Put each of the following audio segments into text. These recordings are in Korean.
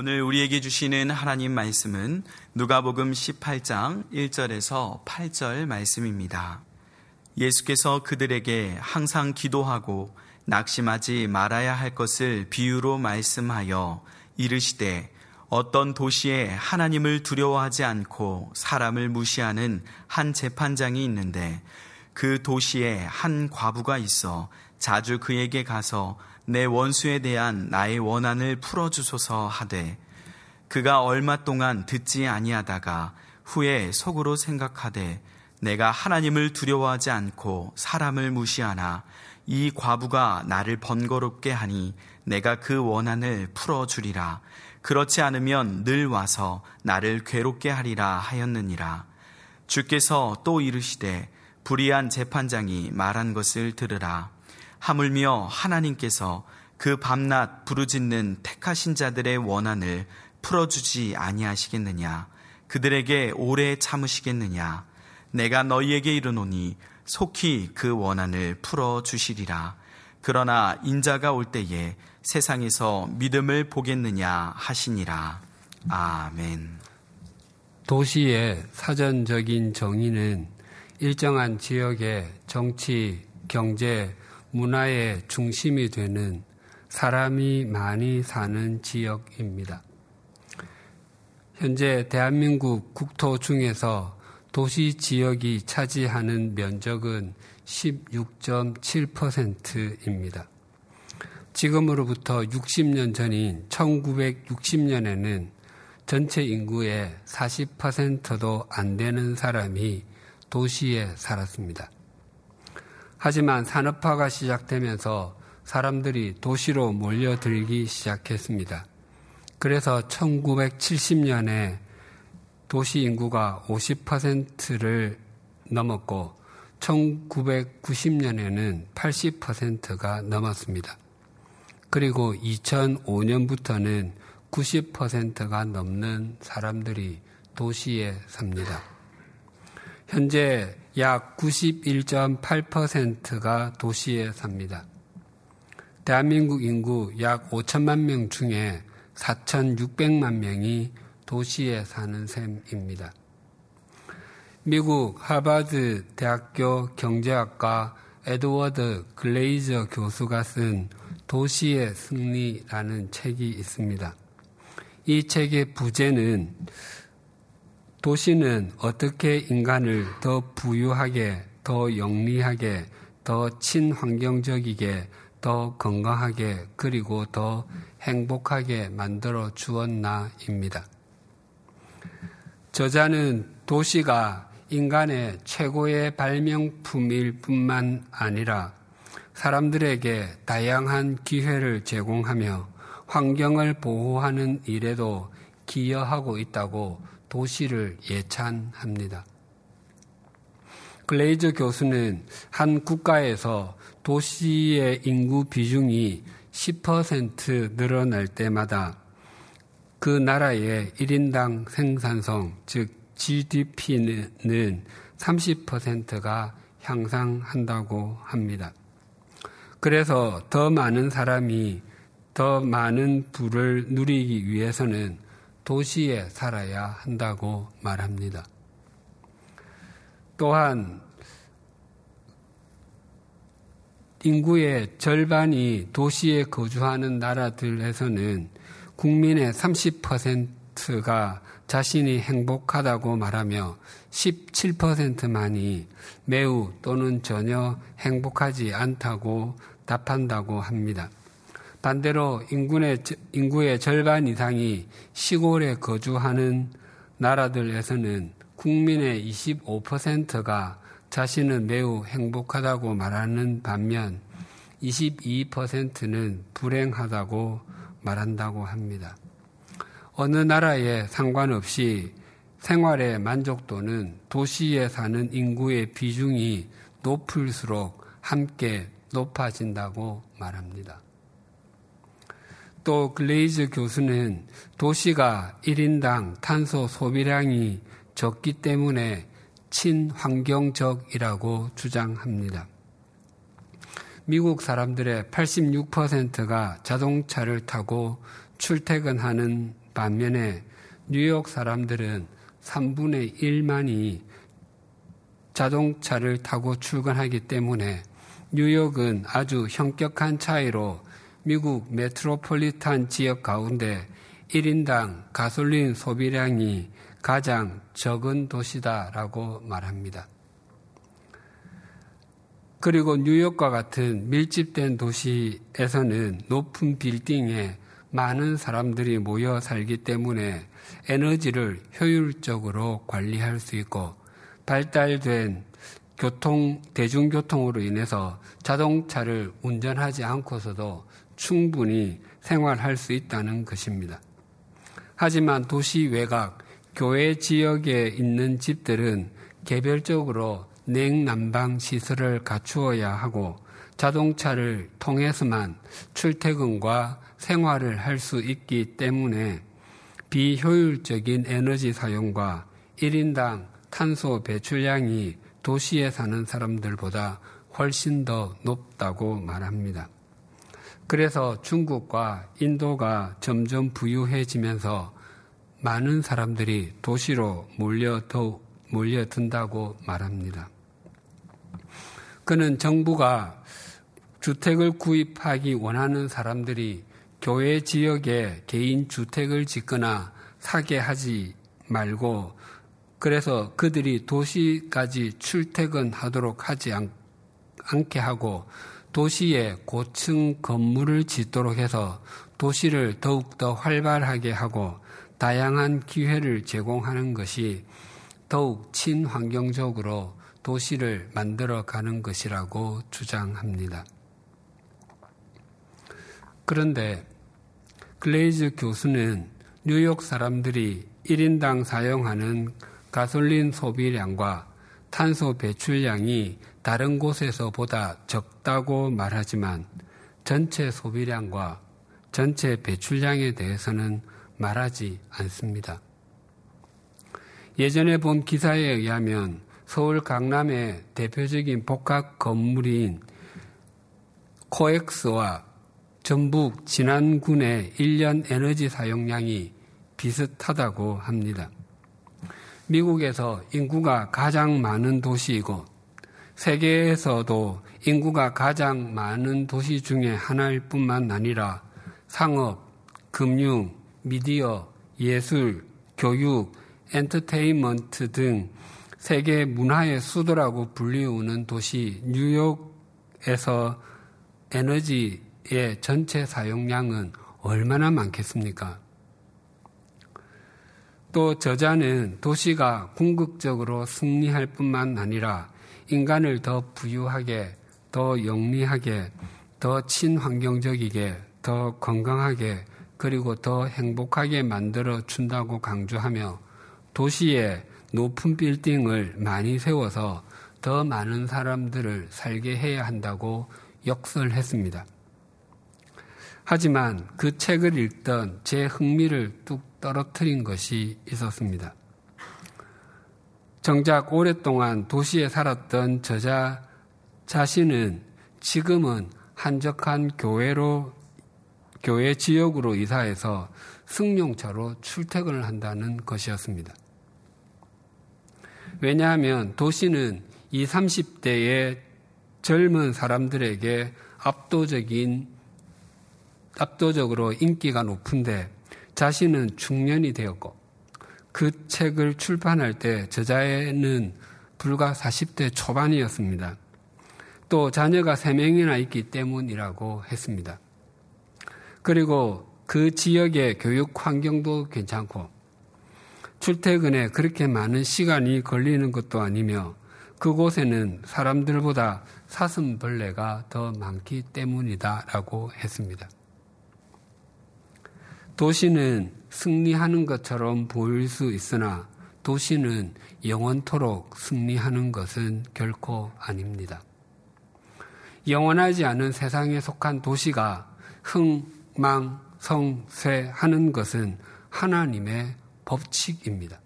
오늘 우리에게 주시는 하나님 말씀은 누가복음 18장 1절에서 8절 말씀입니다. 예수께서 그들에게 항상 기도하고 낙심하지 말아야 할 것을 비유로 말씀하여 이르시되 어떤 도시에 하나님을 두려워하지 않고 사람을 무시하는 한 재판장이 있는데 그 도시에 한 과부가 있어 자주 그에게 가서 내 원수에 대한 나의 원한을 풀어주소서 하되 그가 얼마 동안 듣지 아니하다가 후에 속으로 생각하되 내가 하나님을 두려워하지 않고 사람을 무시하나 이 과부가 나를 번거롭게 하니 내가 그 원한을 풀어주리라. 그렇지 않으면 늘 와서 나를 괴롭게 하리라 하였느니라. 주께서 또 이르시되 불의한 재판장이 말한 것을 들으라. 하물며 하나님께서 그 밤낮 부르짖는 택하신 자들의 원한을 풀어주지 아니하시겠느냐? 그들에게 오래 참으시겠느냐? 내가 너희에게 이르노니 속히 그 원한을 풀어 주시리라. 그러나 인자가 올 때에 세상에서 믿음을 보겠느냐 하시니라. 아멘. 도시의 사전적인 정의는 일정한 지역의 정치, 경제, 문화의 중심이 되는 사람이 많이 사는 지역입니다. 현재 대한민국 국토 중에서 도시 지역이 차지하는 면적은 16.7%입니다. 지금으로부터 60년 전인 1960년에는 전체 인구의 40%도 안 되는 사람이 도시에 살았습니다. 하지만 산업화가 시작되면서 사람들이 도시로 몰려들기 시작했습니다. 그래서 1970년에 도시 인구가 50%를 넘었고 1990년에는 80%가 넘었습니다. 그리고 2005년부터는 90%가 넘는 사람들이 도시에 삽니다. 현재 약 91.8%가 도시에 삽니다. 대한민국 인구 약 5천만 명 중에 4,600만 명이 도시에 사는 셈입니다. 미국 하버드 대학교 경제학과 에드워드 글레이저 교수가 쓴 도시의 승리라는 책이 있습니다. 이 책의 부제는 도시는 어떻게 인간을 더 부유하게, 더 영리하게, 더 친환경적이게, 더 건강하게, 그리고 더 행복하게 만들어 주었나입니다. 저자는 도시가 인간의 최고의 발명품일 뿐만 아니라 사람들에게 다양한 기회를 제공하며 환경을 보호하는 일에도 기여하고 있다고 도시를 예찬합니다. 글레이저 교수는 한 국가에서 도시의 인구 비중이 10% 늘어날 때마다 그 나라의 1인당 생산성, 즉 GDP는 30%가 향상한다고 합니다. 그래서 더 많은 사람이 더 많은 부를 누리기 위해서는 도시에 살아야 한다고 말합니다. 또한 인구의 절반이 도시에 거주하는 나라들에서는 국민의 30%가 자신이 행복하다고 말하며 17%만이 매우 또는 전혀 행복하지 않다고 답한다고 합니다. 반대로 인구의, 인구의 절반 이상이 시골에 거주하는 나라들에서는 국민의 25%가 자신은 매우 행복하다고 말하는 반면 22%는 불행하다고 말한다고 합니다. 어느 나라에 상관없이 생활의 만족도는 도시에 사는 인구의 비중이 높을수록 함께 높아진다고 말합니다. 또 글레이즈 교수는 도시가 1인당 탄소 소비량이 적기 때문에 친환경적이라고 주장합니다. 미국 사람들의 86%가 자동차를 타고 출퇴근하는 반면에 뉴욕 사람들은 3분의 1만이 자동차를 타고 출근하기 때문에 뉴욕은 아주 현격한 차이로 미국 메트로폴리탄 지역 가운데 1인당 가솔린 소비량이 가장 적은 도시다라고 말합니다. 그리고 뉴욕과 같은 밀집된 도시에서는 높은 빌딩에 많은 사람들이 모여 살기 때문에 에너지를 효율적으로 관리할 수 있고 발달된 교통, 대중교통으로 인해서 자동차를 운전하지 않고서도 충분히 생활할 수 있다는 것입니다. 하지만 도시 외곽, 교외 지역에 있는 집들은 개별적으로 냉난방 시설을 갖추어야 하고 자동차를 통해서만 출퇴근과 생활을 할 수 있기 때문에 비효율적인 에너지 사용과 1인당 탄소 배출량이 도시에 사는 사람들보다 훨씬 더 높다고 말합니다. 그래서 중국과 인도가 점점 부유해지면서 많은 사람들이 도시로 몰려 더 몰려든다고 말합니다. 그는 정부가 주택을 구입하기 원하는 사람들이 교외 지역에 개인 주택을 짓거나 사게 하지 말고 그래서 그들이 도시까지 출퇴근하도록 하지 않, 게 하고 도시에 고층 건물을 짓도록 해서 도시를 더욱더 활발하게 하고 다양한 기회를 제공하는 것이 더욱 친환경적으로 도시를 만들어 가는 것이라고 주장합니다. 그런데 글레이즈 교수는 뉴욕 사람들이 1인당 사용하는 가솔린 소비량과 탄소 배출량이 다른 곳에서 보다 적다고 말하지만 전체 소비량과 전체 배출량에 대해서는 말하지 않습니다. 예전에 본 기사에 의하면 서울 강남의 대표적인 복합 건물인 코엑스와 전북 진안군의 1년 에너지 사용량이 비슷하다고 합니다. 미국에서 인구가 가장 많은 도시이고 세계에서도 인구가 가장 많은 도시 중에 하나일 뿐만 아니라 상업, 금융, 미디어, 예술, 교육, 엔터테인먼트 등 세계 문화의 수도라고 불리우는 도시 뉴욕에서 에너지의 전체 사용량은 얼마나 많겠습니까? 또 저자는 도시가 궁극적으로 승리할 뿐만 아니라 인간을 더 부유하게, 더 영리하게, 더 친환경적이게, 더 건강하게, 그리고 더 행복하게 만들어 준다고 강조하며 도시에 높은 빌딩을 많이 세워서 더 많은 사람들을 살게 해야 한다고 역설했습니다. 하지만 그 책을 읽던 제 흥미를 뚝 떨어뜨린 것이 있었습니다. 정작 오랫동안 도시에 살았던 저자 자신은 지금은 한적한 교회로 교회 지역으로 이사해서 승용차로 출퇴근을 한다는 것이었습니다. 왜냐하면 도시는 이 30대의 젊은 사람들에게 압도적인 압도적으로 인기가 높은데 자신은 중년이 되었고 그 책을 출판할 때 저자에는 불과 40대 초반이었습니다. 또 자녀가 3명이나 있기 때문이라고 했습니다. 그리고 그 지역의 교육 환경도 괜찮고 출퇴근에 그렇게 많은 시간이 걸리는 것도 아니며 그곳에는 사람들보다 사슴벌레가 더 많기 때문이다라고 했습니다. 도시는 승리하는 것처럼 보일 수 있으나 도시는 영원토록 승리하는 것은 결코 아닙니다. 영원하지 않은 세상에 속한 도시가 흥망 성쇠하는 것은 하나님의 법칙입니다.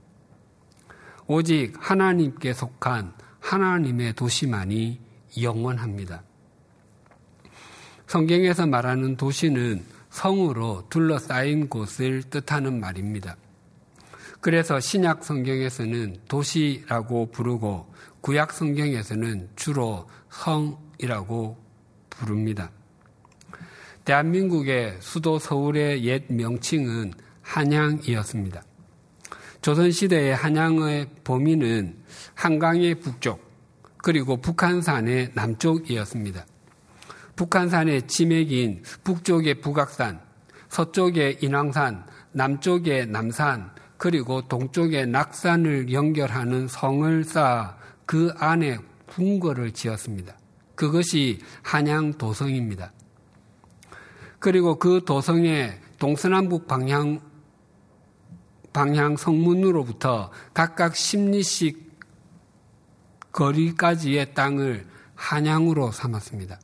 오직 하나님께 속한 하나님의 도시만이 영원합니다. 성경에서 말하는 도시는 성으로 둘러싸인 곳을 뜻하는 말입니다. 그래서 신약 성경에서는 도시라고 부르고 구약 성경에서는 주로 성이라고 부릅니다. 대한민국의 수도 서울의 옛 명칭은 한양이었습니다. 조선시대의 한양의 범위는 한강의 북쪽, 그리고 북한산의 남쪽이었습니다. 북한산의 지맥인 북쪽의 북악산, 서쪽의 인왕산, 남쪽의 남산, 그리고 동쪽의 낙산을 연결하는 성을 쌓아 그 안에 궁궐을 지었습니다. 그것이 한양 도성입니다. 그리고 그 도성의 동서남북 방향 방향 성문으로부터 각각 10리씩 거리까지의 땅을 한양으로 삼았습니다.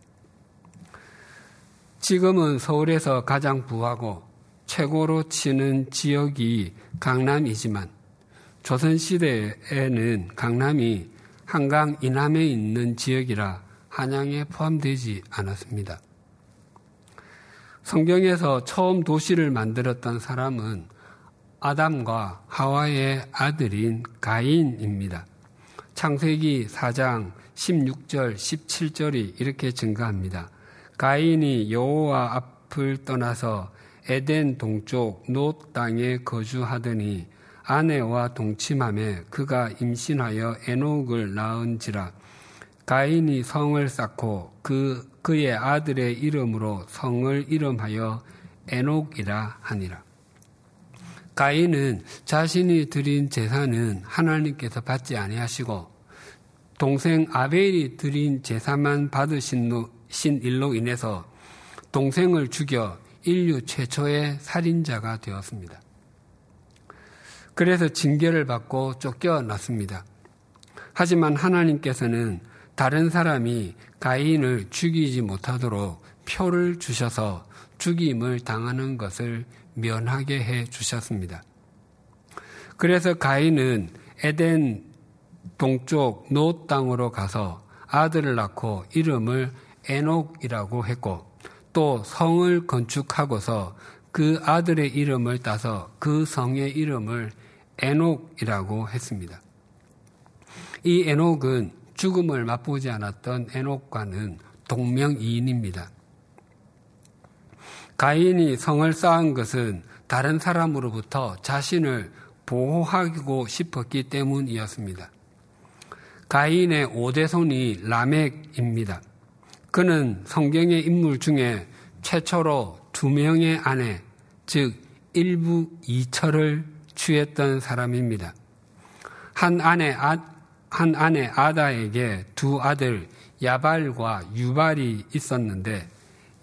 지금은 서울에서 가장 부하고 최고로 치는 지역이 강남이지만 조선시대에는 강남이 한강 이남에 있는 지역이라 한양에 포함되지 않았습니다. 성경에서 처음 도시를 만들었던 사람은 아담과 하와의 아들인 가인입니다. 창세기 4장 16절, 17절이 이렇게 증가합니다. 가인이 여호와 앞을 떠나서 에덴 동쪽 노 땅에 거주하더니 아내와 동침함에 그가 임신하여 에녹을 낳은지라 가인이 성을 쌓고 그 그의 아들의 이름으로 성을 이름하여 에녹이라 하니라. 가인은 자신이 드린 제사는 하나님께서 받지 아니하시고 동생 아벨이 드린 제사만 받으신 일로 인해서 동생을 죽여 인류 최초의 살인자가 되었습니다. 그래서 징계를 받고 쫓겨났습니다. 하지만 하나님께서는 다른 사람이 가인을 죽이지 못하도록 표를 주셔서 죽임을 당하는 것을 면하게 해 주셨습니다. 그래서 가인은 에덴 동쪽 놋 땅으로 가서 아들을 낳고 이름을 에녹이라고 했고 또 성을 건축하고서 그 아들의 이름을 따서 그 성의 이름을 에녹이라고 했습니다. 이 에녹은 죽음을 맛보지 않았던 에녹과는 동명이인입니다. 가인이 성을 쌓은 것은 다른 사람으로부터 자신을 보호하고 싶었기 때문이었습니다. 가인의 오대손이 라멕입니다. 그는 성경의 인물 중에 최초로 두 명의 아내, 즉 일부 이처를 취했던 사람입니다. 한 아내 아, 한 아내 아다에게 두 아들 야발과 유발이 있었는데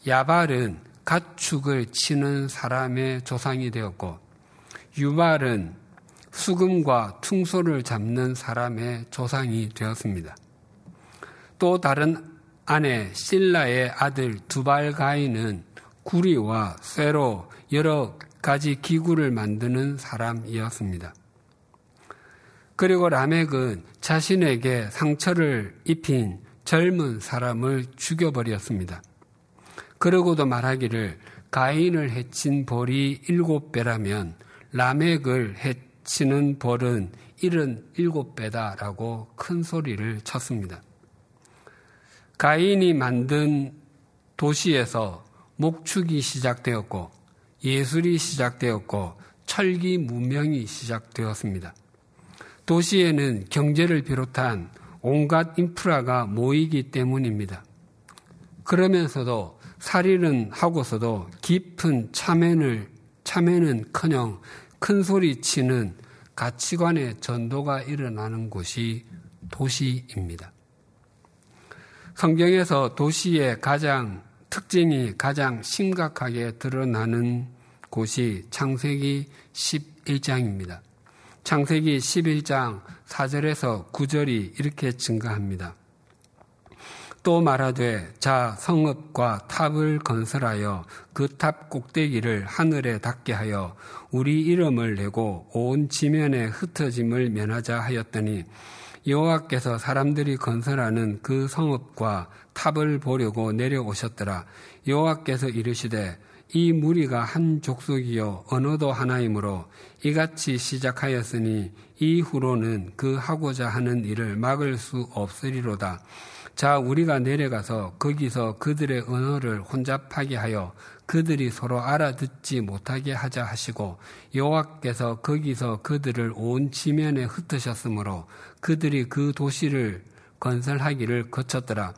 야발은 가축을 치는 사람의 조상이 되었고 유발은 수금과 퉁소를 잡는 사람의 조상이 되었습니다. 또 다른 아내 신라의 아들 두발가인은 구리와 쇠로 여러 가지 기구를 만드는 사람이었습니다. 그리고 라멕은 자신에게 상처를 입힌 젊은 사람을 죽여버렸습니다. 그러고도 말하기를 가인을 해친 벌이 일곱 배라면 라멕을 해치는 벌은 일은 일곱 배다라고 큰 소리를 쳤습니다. 가인이 만든 도시에서 목축이 시작되었고 예술이 시작되었고 철기 문명이 시작되었습니다. 도시에는 경제를 비롯한 온갖 인프라가 모이기 때문입니다. 그러면서도 살인은 하고서도 깊은 참회를 참회는 커녕 큰 소리 치는 가치관의 전도가 일어나는 곳이 도시입니다. 성경에서 도시의 가장 특징이 가장 심각하게 드러나는 곳이 창세기 11장입니다. 창세기 11장 4절에서 9절이 이렇게 증거합니다. 또 말하되 자 성읍과 탑을 건설하여 그 탑 꼭대기를 하늘에 닿게 하여 우리 이름을 내고 온 지면에 흩어짐을 면하자 하였더니 여호와께서 사람들이 건설하는 그 성읍과 탑을 보려고 내려오셨더라. 여호와께서 이르시되 이 무리가 한 족속이요 언어도 하나이므로 이같이 시작하였으니 이후로는 그 하고자 하는 일을 막을 수 없으리로다. 자, 우리가 내려가서 거기서 그들의 언어를 혼잡하게 하여 그들이 서로 알아듣지 못하게 하자 하시고 여호와께서 거기서 그들을 온 지면에 흩으셨으므로 그들이 그 도시를 건설하기를 거쳤더라.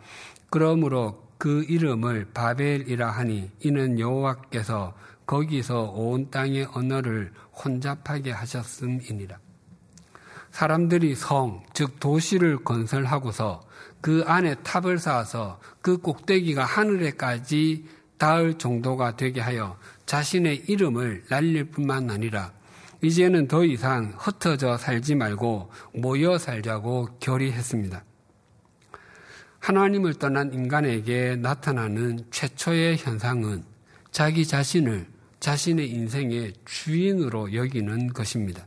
그러므로 그 이름을 바벨이라 하니 이는 여호와께서 거기서 온 땅의 언어를 혼잡하게 하셨음이니라. 사람들이 성, 즉 도시를 건설하고서 그 안에 탑을 쌓아서 그 꼭대기가 하늘에까지 닿을 정도가 되게 하여 자신의 이름을 날릴 뿐만 아니라 이제는 더 이상 흩어져 살지 말고 모여 살자고 결의했습니다. 하나님을 떠난 인간에게 나타나는 최초의 현상은 자기 자신을 자신의 인생의 주인으로 여기는 것입니다.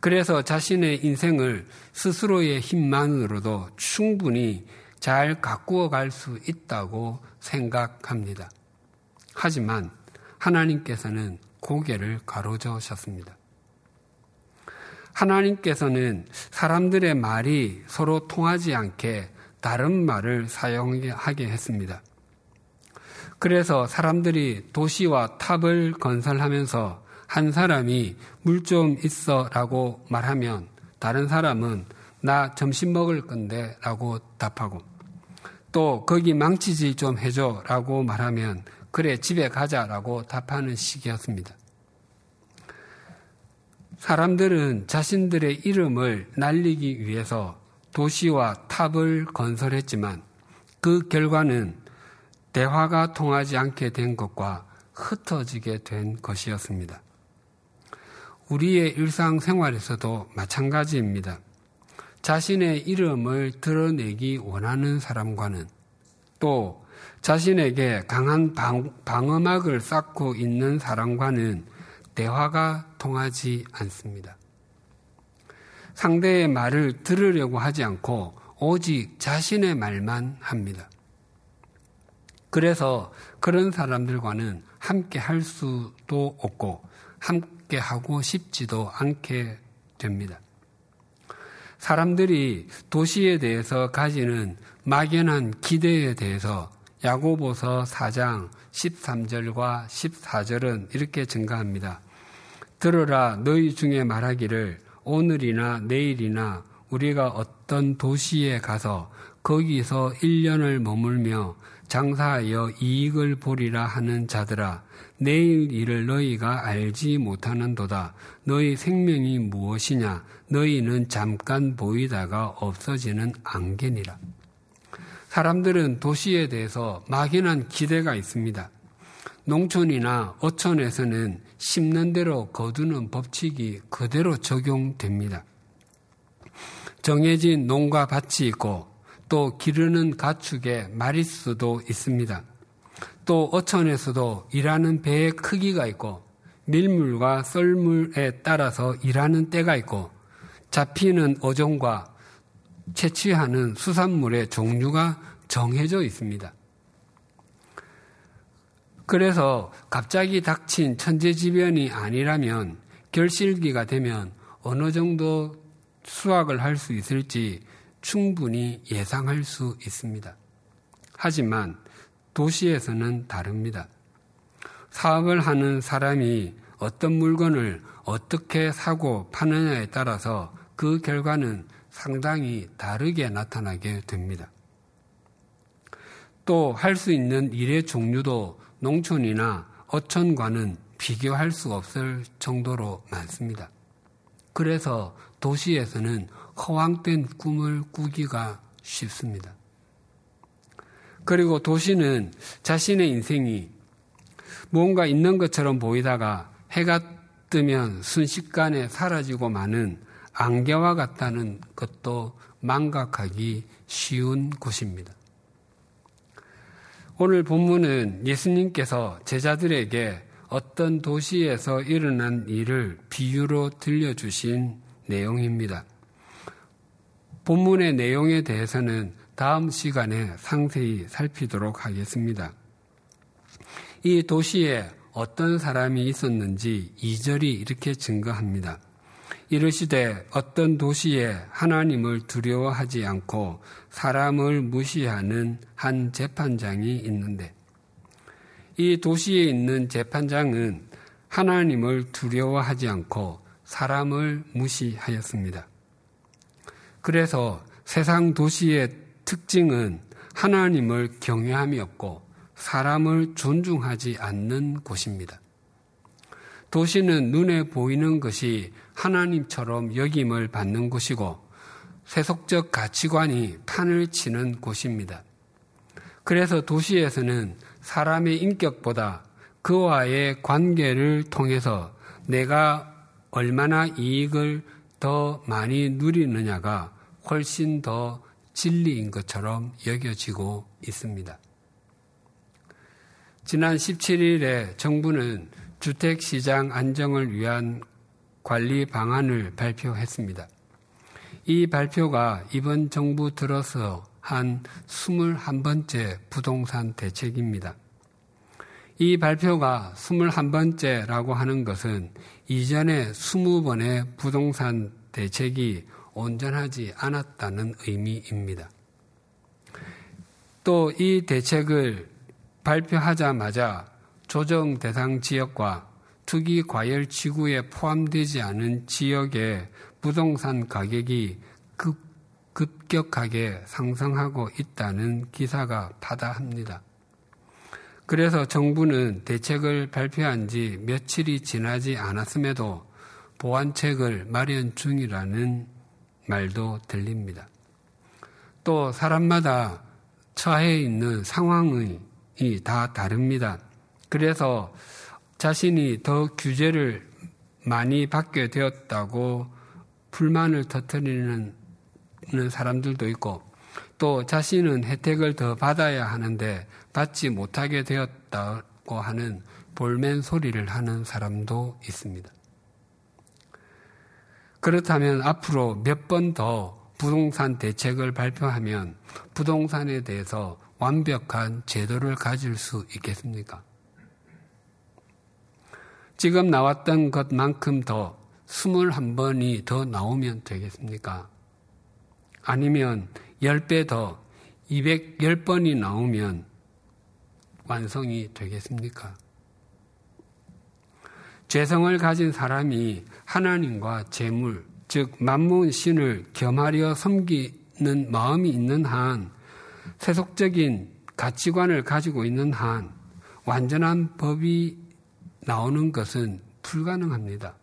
그래서 자신의 인생을 스스로의 힘만으로도 충분히 잘 가꾸어 갈 수 있다고 생각합니다. 하지만 하나님께서는 고개를 가로저으셨습니다. 하나님께서는 사람들의 말이 서로 통하지 않게 다른 말을 사용하게 했습니다. 그래서 사람들이 도시와 탑을 건설하면서 한 사람이 물 좀 있어 라고 말하면 다른 사람은 나 점심 먹을 건데 라고 답하고 또 거기 망치지 좀 해줘 라고 말하면 그래 집에 가자 라고 답하는 식이었습니다. 사람들은 자신들의 이름을 날리기 위해서 도시와 탑을 건설했지만 그 결과는 대화가 통하지 않게 된 것과 흩어지게 된 것이었습니다. 우리의 일상생활에서도 마찬가지입니다. 자신의 이름을 드러내기 원하는 사람과는 또 자신에게 강한 방, 방어막을 쌓고 있는 사람과는 대화가 통하지 않습니다. 상대의 말을 들으려고 하지 않고 오직 자신의 말만 합니다. 그래서 그런 사람들과는 함께 할 수도 없고 함께 하고 싶지도 않게 됩니다. 사람들이 도시에 대해서 가지는 막연한 기대에 대해서 야고보서 4장 13절과 14절은 이렇게 증가합니다. 들어라 너희 중에 말하기를 오늘이나 내일이나 우리가 어떤 도시에 가서 거기서 1년을 머물며 장사하여 이익을 보리라 하는 자들아 내일 일을 너희가 알지 못하는도다 너희 생명이 무엇이냐 너희는 잠깐 보이다가 없어지는 안개니라 사람들은 도시에 대해서 막연한 기대가 있습니다. 농촌이나 어촌에서는 심는 대로 거두는 법칙이 그대로 적용됩니다. 정해진 농가 밭이 있고 또 기르는 가축의 마리수도 있습니다. 또 어촌에서도 일하는 배의 크기가 있고 밀물과 썰물에 따라서 일하는 때가 있고 잡히는 어종과 채취하는 수산물의 종류가 정해져 있습니다. 그래서 갑자기 닥친 천재지변이 아니라면 결실기가 되면 어느 정도 수확을 할 수 있을지 충분히 예상할 수 있습니다. 하지만 도시에서는 다릅니다. 사업을 하는 사람이 어떤 물건을 어떻게 사고 파느냐에 따라서 그 결과는 상당히 다르게 나타나게 됩니다. 또 할 수 있는 일의 종류도 농촌이나 어촌과는 비교할 수 없을 정도로 많습니다. 그래서 도시에서는 허황된 꿈을 꾸기가 쉽습니다. 그리고 도시는 자신의 인생이 뭔가 있는 것처럼 보이다가 해가 뜨면 순식간에 사라지고 마는 안개와 같다는 것도 망각하기 쉬운 곳입니다. 오늘 본문은 예수님께서 제자들에게 어떤 도시에서 일어난 일을 비유로 들려주신 내용입니다. 본문의 내용에 대해서는 다음 시간에 상세히 살피도록 하겠습니다. 이 도시에 어떤 사람이 있었는지 2절이 이렇게 증거합니다. 이르시되 어떤 도시에 하나님을 두려워하지 않고 사람을 무시하는 한 재판장이 있는데 이 도시에 있는 재판장은 하나님을 두려워하지 않고 사람을 무시하였습니다. 그래서 세상 도시의 특징은 하나님을 경외함이 없고 사람을 존중하지 않는 곳입니다. 도시는 눈에 보이는 것이 하나님처럼 여김을 받는 곳이고 세속적 가치관이 판을 치는 곳입니다. 그래서 도시에서는 사람의 인격보다 그와의 관계를 통해서 내가 얼마나 이익을 더 많이 누리느냐가 훨씬 더 진리인 것처럼 여겨지고 있습니다. 지난 17일에 정부는 주택시장 안정을 위한 관리 방안을 발표했습니다. 이 발표가 이번 정부 들어서 한 21번째 부동산 대책입니다. 이 발표가 21번째라고 하는 것은 이전에 20번의 부동산 대책이 온전하지 않았다는 의미입니다. 또 이 대책을 발표하자마자 조정 대상 지역과 투기 과열 지구에 포함되지 않은 지역의 부동산 가격이 급, 급격하게 상승하고 있다는 기사가 바다합니다. 그래서 정부는 대책을 발표한 지 며칠이 지나지 않았음에도 보완책을 마련 중이라는 말도 들립니다. 또 사람마다 처해 있는 상황이 다 다릅니다. 그래서 자신이 더 규제를 많이 받게 되었다고 불만을 터뜨리는 사람들도 있고 또 자신은 혜택을 더 받아야 하는데 받지 못하게 되었다고 하는 볼멘 소리를 하는 사람도 있습니다. 그렇다면 앞으로 몇 번 더 부동산 대책을 발표하면 부동산에 대해서 완벽한 제도를 가질 수 있겠습니까? 지금 나왔던 것만큼 더 21번이 더 나오면 되겠습니까? 아니면 10배 더 210번이 나오면 완성이 되겠습니까? 죄성을 가진 사람이 하나님과 재물, 즉 만문 신을 겸하려 섬기는 마음이 있는 한, 세속적인 가치관을 가지고 있는 한, 완전한 법이 나오는 것은 불가능합니다.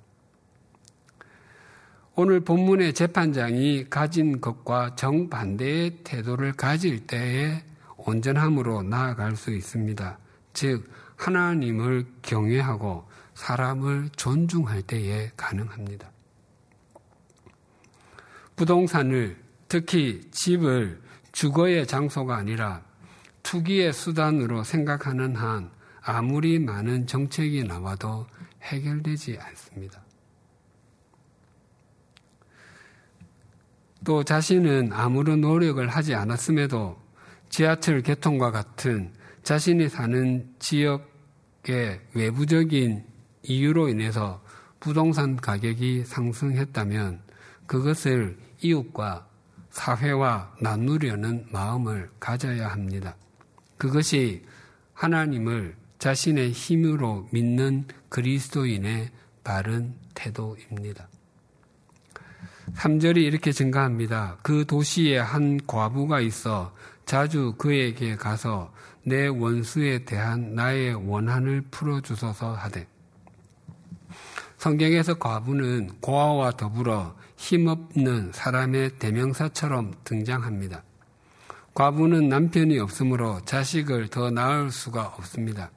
오늘 본문의 재판장이 가진 것과 정반대의 태도를 가질 때에 온전함으로 나아갈 수 있습니다. 즉, 하나님을 경외하고 사람을 존중할 때에 가능합니다. 부동산을 특히 집을 주거의 장소가 아니라 투기의 수단으로 생각하는 한 아무리 많은 정책이 나와도 해결되지 않습니다. 또 자신은 아무런 노력을 하지 않았음에도 지하철 개통과 같은 자신이 사는 지역의 외부적인 이유로 인해서 부동산 가격이 상승했다면 그것을 이웃과 사회와 나누려는 마음을 가져야 합니다. 그것이 하나님을 자신의 힘으로 믿는 그리스도인의 바른 태도입니다. 3절이 이렇게 증가합니다. 그 도시에 한 과부가 있어 자주 그에게 가서 내 원수에 대한 나의 원한을 풀어주소서 하되 성경에서 과부는 고아와 더불어 힘없는 사람의 대명사처럼 등장합니다. 과부는 남편이 없으므로 자식을 더 낳을 수가 없습니다.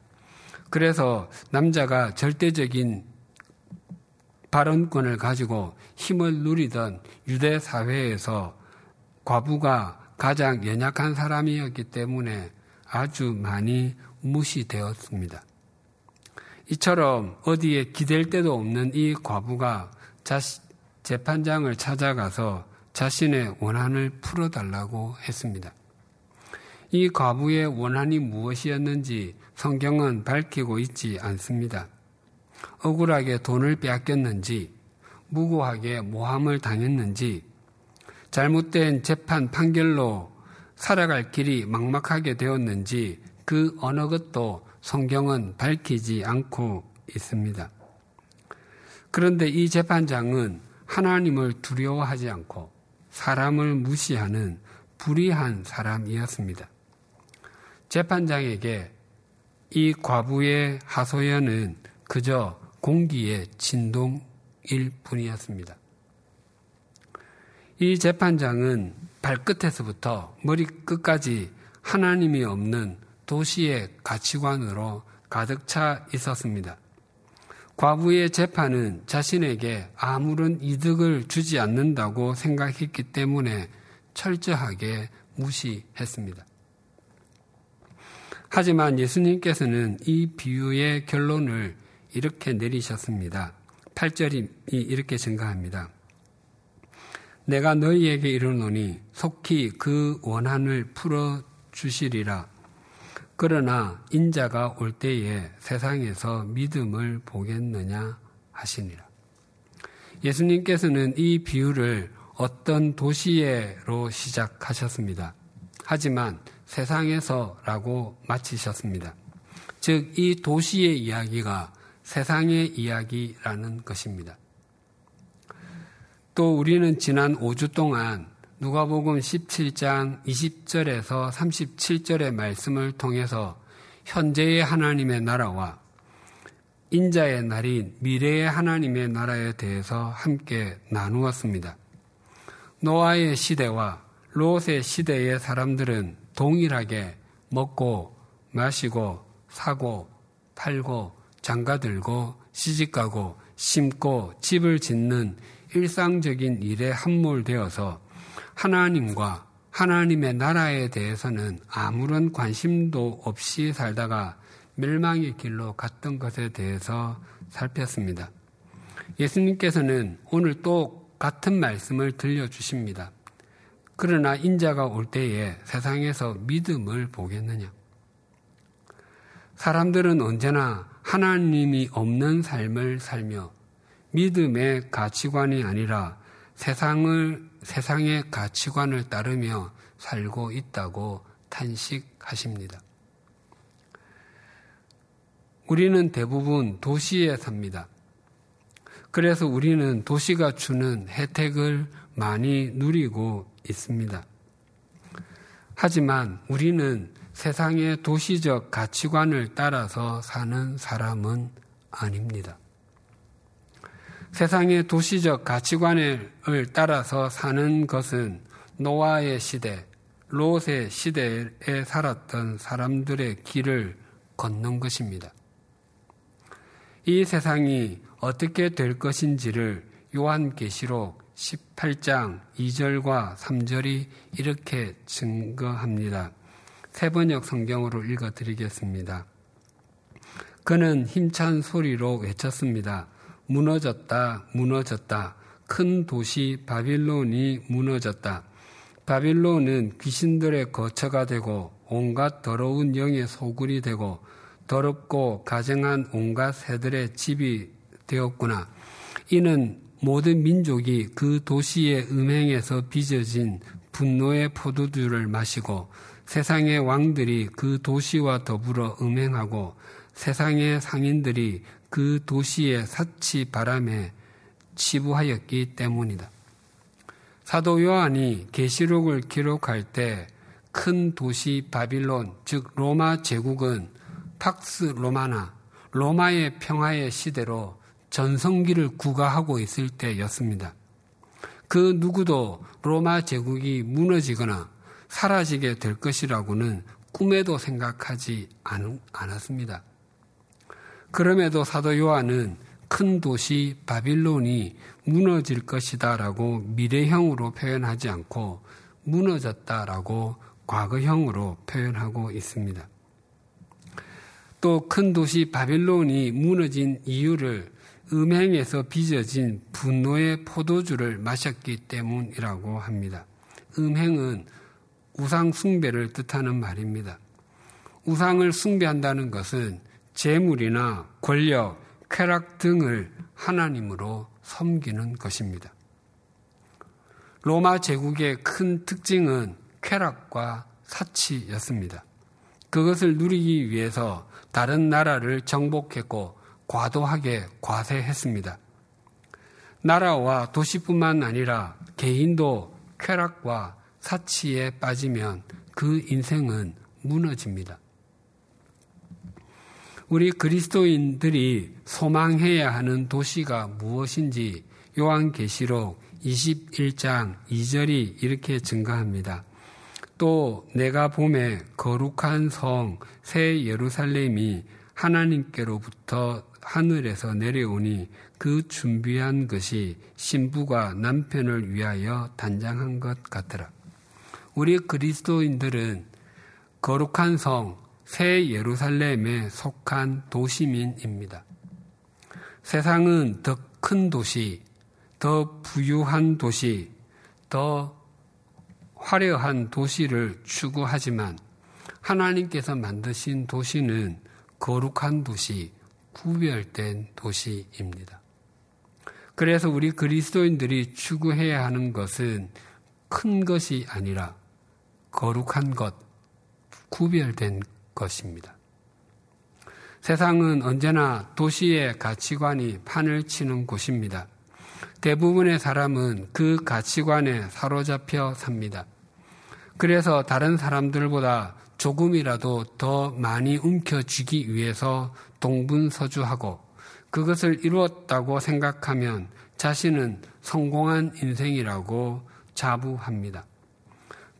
그래서 남자가 절대적인 발언권을 가지고 힘을 누리던 유대 사회에서 과부가 가장 연약한 사람이었기 때문에 아주 많이 무시되었습니다. 이처럼 어디에 기댈 데도 없는 이 과부가 자시, 재판장을 찾아가서 자신의 원한을 풀어달라고 했습니다. 이 과부의 원한이 무엇이었는지 성경은 밝히고 있지 않습니다. 억울하게 돈을 빼앗겼는지, 무고하게 모함을 당했는지, 잘못된 재판 판결로 살아갈 길이 막막하게 되었는지 그 어느 것도 성경은 밝히지 않고 있습니다. 그런데 이 재판장은 하나님을 두려워하지 않고 사람을 무시하는 불의한 사람이었습니다. 재판장에게 이 과부의 하소연은 그저 공기의 진동일 뿐이었습니다. 이 재판장은 발끝에서부터 머리끝까지 하나님이 없는 도시의 가치관으로 가득 차 있었습니다. 과부의 재판은 자신에게 아무런 이득을 주지 않는다고 생각했기 때문에 철저하게 무시했습니다. 하지만 예수님께서는 이 비유의 결론을 이렇게 내리셨습니다. 8절이 이렇게 증가합니다. 내가 너희에게 이르노니 속히 그 원한을 풀어 주시리라. 그러나 인자가 올 때에 세상에서 믿음을 보겠느냐 하시니라. 예수님께서는 이 비유를 어떤 도시에로 시작하셨습니다. 하지만 세상에서라고 마치셨습니다. 즉, 이 도시의 이야기가 세상의 이야기라는 것입니다. 또 우리는 지난 5주 동안 누가복음 17장 20절에서 37절의 말씀을 통해서 현재의 하나님의 나라와 인자의 날인 미래의 하나님의 나라에 대해서 함께 나누었습니다. 노아의 시대와 롯의 시대의 사람들은 동일하게 먹고 마시고 사고 팔고 장가들고 시집가고 심고 집을 짓는 일상적인 일에 함몰되어서 하나님과 하나님의 나라에 대해서는 아무런 관심도 없이 살다가 멸망의 길로 갔던 것에 대해서 살폈습니다. 예수님께서는 오늘 또 같은 말씀을 들려주십니다. 그러나 인자가 올 때에 세상에서 믿음을 보겠느냐? 사람들은 언제나 하나님이 없는 삶을 살며 믿음의 가치관이 아니라 세상을 세상의 가치관을 따르며 살고 있다고 탄식하십니다. 우리는 대부분 도시에 삽니다. 그래서 우리는 도시가 주는 혜택을 많이 누리고 있습니다. 하지만 우리는 세상의 도시적 가치관을 따라서 사는 사람은 아닙니다. 세상의 도시적 가치관을 따라서 사는 것은 노아의 시대, 롯의 시대에 살았던 사람들의 길을 걷는 것입니다. 이 세상이 어떻게 될 것인지를 요한계시록 18장 2절과 3절이 이렇게 증거합니다. 세번역 성경으로 읽어 드리겠습니다. 그는 힘찬 소리로 외쳤습니다. 무너졌다, 무너졌다. 큰 도시 바빌론이 무너졌다. 바빌론은 귀신들의 거처가 되고 온갖 더러운 영의 소굴이 되고 더럽고 가정한 온갖 새들의 집이 되었구나. 이는 모든 민족이 그 도시의 음행에서 빚어진 분노의 포도주를 마시고 세상의 왕들이 그 도시와 더불어 음행하고 세상의 상인들이 그 도시의 사치 바람에 치부하였기 때문이다. 사도 요한이 계시록을 기록할 때 큰 도시 바빌론, 즉 로마 제국은 팍스 로마나 로마의 평화의 시대로 전성기를 구가하고 있을 때였습니다. 그 누구도 로마 제국이 무너지거나 사라지게 될 것이라고는 꿈에도 생각하지 않았습니다. 그럼에도 사도 요한은 큰 도시 바빌론이 무너질 것이다 라고 미래형으로 표현하지 않고 무너졌다 라고 과거형으로 표현하고 있습니다. 또 큰 도시 바빌론이 무너진 이유를 음행에서 빚어진 분노의 포도주를 마셨기 때문이라고 합니다. 음행은 우상 숭배를 뜻하는 말입니다. 우상을 숭배한다는 것은 재물이나 권력, 쾌락 등을 하나님으로 섬기는 것입니다. 로마 제국의 큰 특징은 쾌락과 사치였습니다. 그것을 누리기 위해서 다른 나라를 정복했고 과도하게 과세했습니다. 나라와 도시뿐만 아니라 개인도 쾌락과 사치에 빠지면 그 인생은 무너집니다. 우리 그리스도인들이 소망해야 하는 도시가 무엇인지 요한계시록 21장 2절이 이렇게 증가합니다. 또 내가 봄에 거룩한 성 새 예루살렘이 하나님께로부터 하늘에서 내려오니 그 준비한 것이 신부가 남편을 위하여 단장한 것 같더라. 우리 그리스도인들은 거룩한 성, 새 예루살렘에 속한 도시민입니다. 세상은 더 큰 도시, 더 부유한 도시, 더 화려한 도시를 추구하지만 하나님께서 만드신 도시는 거룩한 도시, 구별된 도시입니다. 그래서 우리 그리스도인들이 추구해야 하는 것은 큰 것이 아니라 거룩한 것, 구별된 것입니다. 세상은 언제나 도시의 가치관이 판을 치는 곳입니다. 대부분의 사람은 그 가치관에 사로잡혀 삽니다. 그래서 다른 사람들보다 조금이라도 더 많이 움켜쥐기 위해서 동분서주하고 그것을 이루었다고 생각하면 자신은 성공한 인생이라고 자부합니다.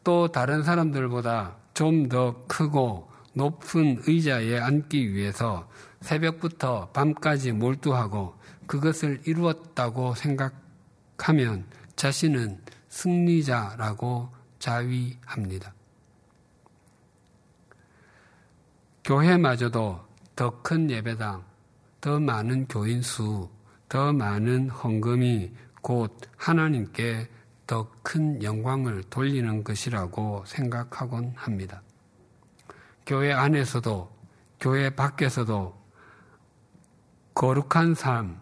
또 다른 사람들보다 좀 더 크고 높은 의자에 앉기 위해서 새벽부터 밤까지 몰두하고 그것을 이루었다고 생각하면 자신은 승리자라고 자위합니다. 교회마저도 더 큰 예배당, 더 많은 교인 수, 더 많은 헌금이 곧 하나님께 더 큰 영광을 돌리는 것이라고 생각하곤 합니다. 교회 안에서도 교회 밖에서도 거룩한 삶,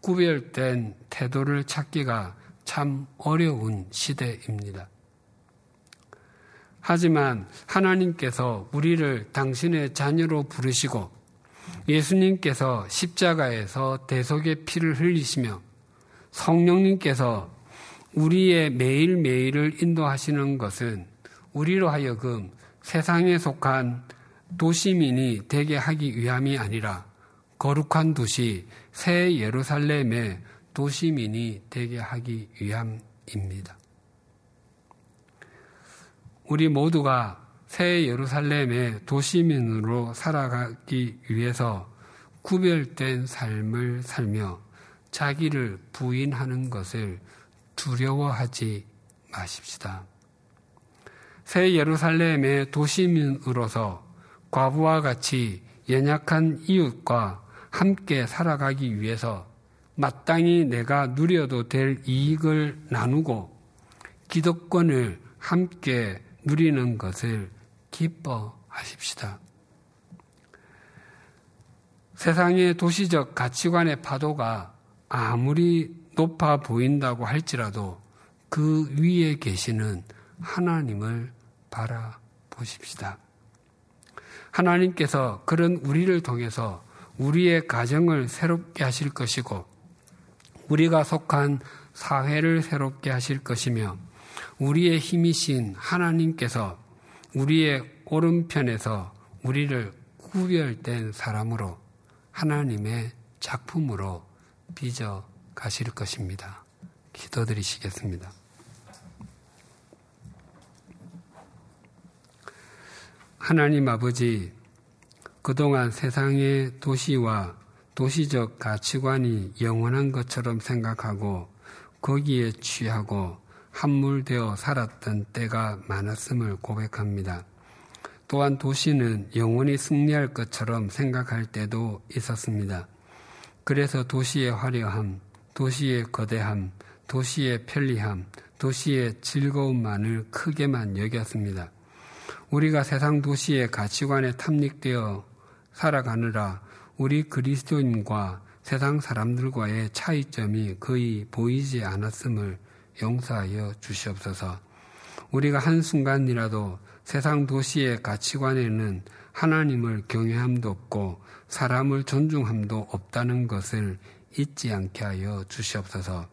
구별된 태도를 찾기가 참 어려운 시대입니다. 하지만 하나님께서 우리를 당신의 자녀로 부르시고 예수님께서 십자가에서 대속의 피를 흘리시며 성령님께서 우리의 매일매일을 인도하시는 것은 우리로 하여금 세상에 속한 도시민이 되게 하기 위함이 아니라 거룩한 도시 새 예루살렘의 도시민이 되게 하기 위함입니다. 우리 모두가 새 예루살렘의 도시민으로 살아가기 위해서 구별된 삶을 살며 자기를 부인하는 것을 두려워하지 마십시다. 새 예루살렘의 도시민으로서 과부와 같이 연약한 이웃과 함께 살아가기 위해서 마땅히 내가 누려도 될 이익을 나누고 기득권을 함께 누리는 것을 기뻐하십시다. 세상의 도시적 가치관의 파도가 아무리 높아 보인다고 할지라도 그 위에 계시는 하나님을 바라보십시다. 하나님께서 그런 우리를 통해서 우리의 가정을 새롭게 하실 것이고 우리가 속한 사회를 새롭게 하실 것이며 우리의 힘이신 하나님께서 우리의 오른편에서 우리를 구별된 사람으로 하나님의 작품으로 빚어 가실 것입니다. 기도드리시겠습니다. 하나님 아버지, 그동안 세상의 도시와 도시적 가치관이 영원한 것처럼 생각하고 거기에 취하고 함몰되어 살았던 때가 많았음을 고백합니다. 또한 도시는 영원히 승리할 것처럼 생각할 때도 있었습니다. 그래서 도시의 화려함, 도시의 거대함, 도시의 편리함, 도시의 즐거움만을 크게만 여겼습니다. 우리가 세상 도시의 가치관에 탐닉되어 살아가느라 우리 그리스도인과 세상 사람들과의 차이점이 거의 보이지 않았음을 용서하여 주시옵소서. 우리가 한순간이라도 세상 도시의 가치관에는 하나님을 경외함도 없고 사람을 존중함도 없다는 것을 잊지 않게 하여 주시옵소서.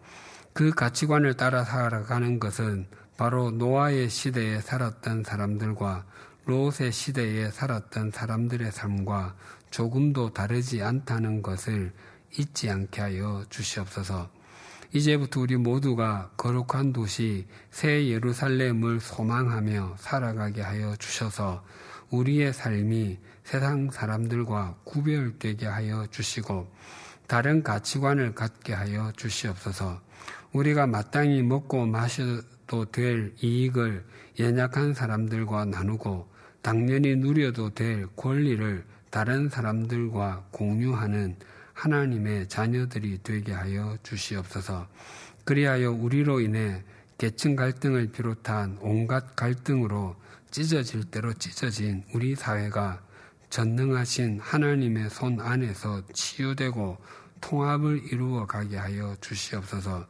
그 가치관을 따라 살아가는 것은 바로 노아의 시대에 살았던 사람들과 롯의 시대에 살았던 사람들의 삶과 조금도 다르지 않다는 것을 잊지 않게 하여 주시옵소서. 이제부터 우리 모두가 거룩한 도시 새 예루살렘을 소망하며 살아가게 하여 주셔서 우리의 삶이 세상 사람들과 구별되게 하여 주시고 다른 가치관을 갖게 하여 주시옵소서. 우리가 마땅히 먹고 마셔 도될 이익을 연약한 사람들과 나누고 당연히 누려도 될 권리를 다른 사람들과 공유하는 하나님의 자녀들이 되게 하여 주시옵소서. 그리하여 우리로 인해 계층 갈등을 비롯한 온갖 갈등으로 찢어질 대로 찢어진 우리 사회가 전능하신 하나님의 손 안에서 치유되고 통합을 이루어 가게 하여 주시옵소서.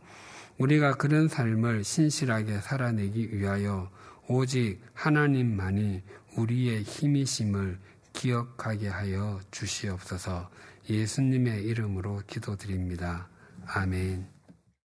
우리가 그런 삶을 신실하게 살아내기 위하여 오직 하나님만이 우리의 힘이심을 기억하게 하여 주시옵소서 예수님의 이름으로 기도드립니다. 아멘.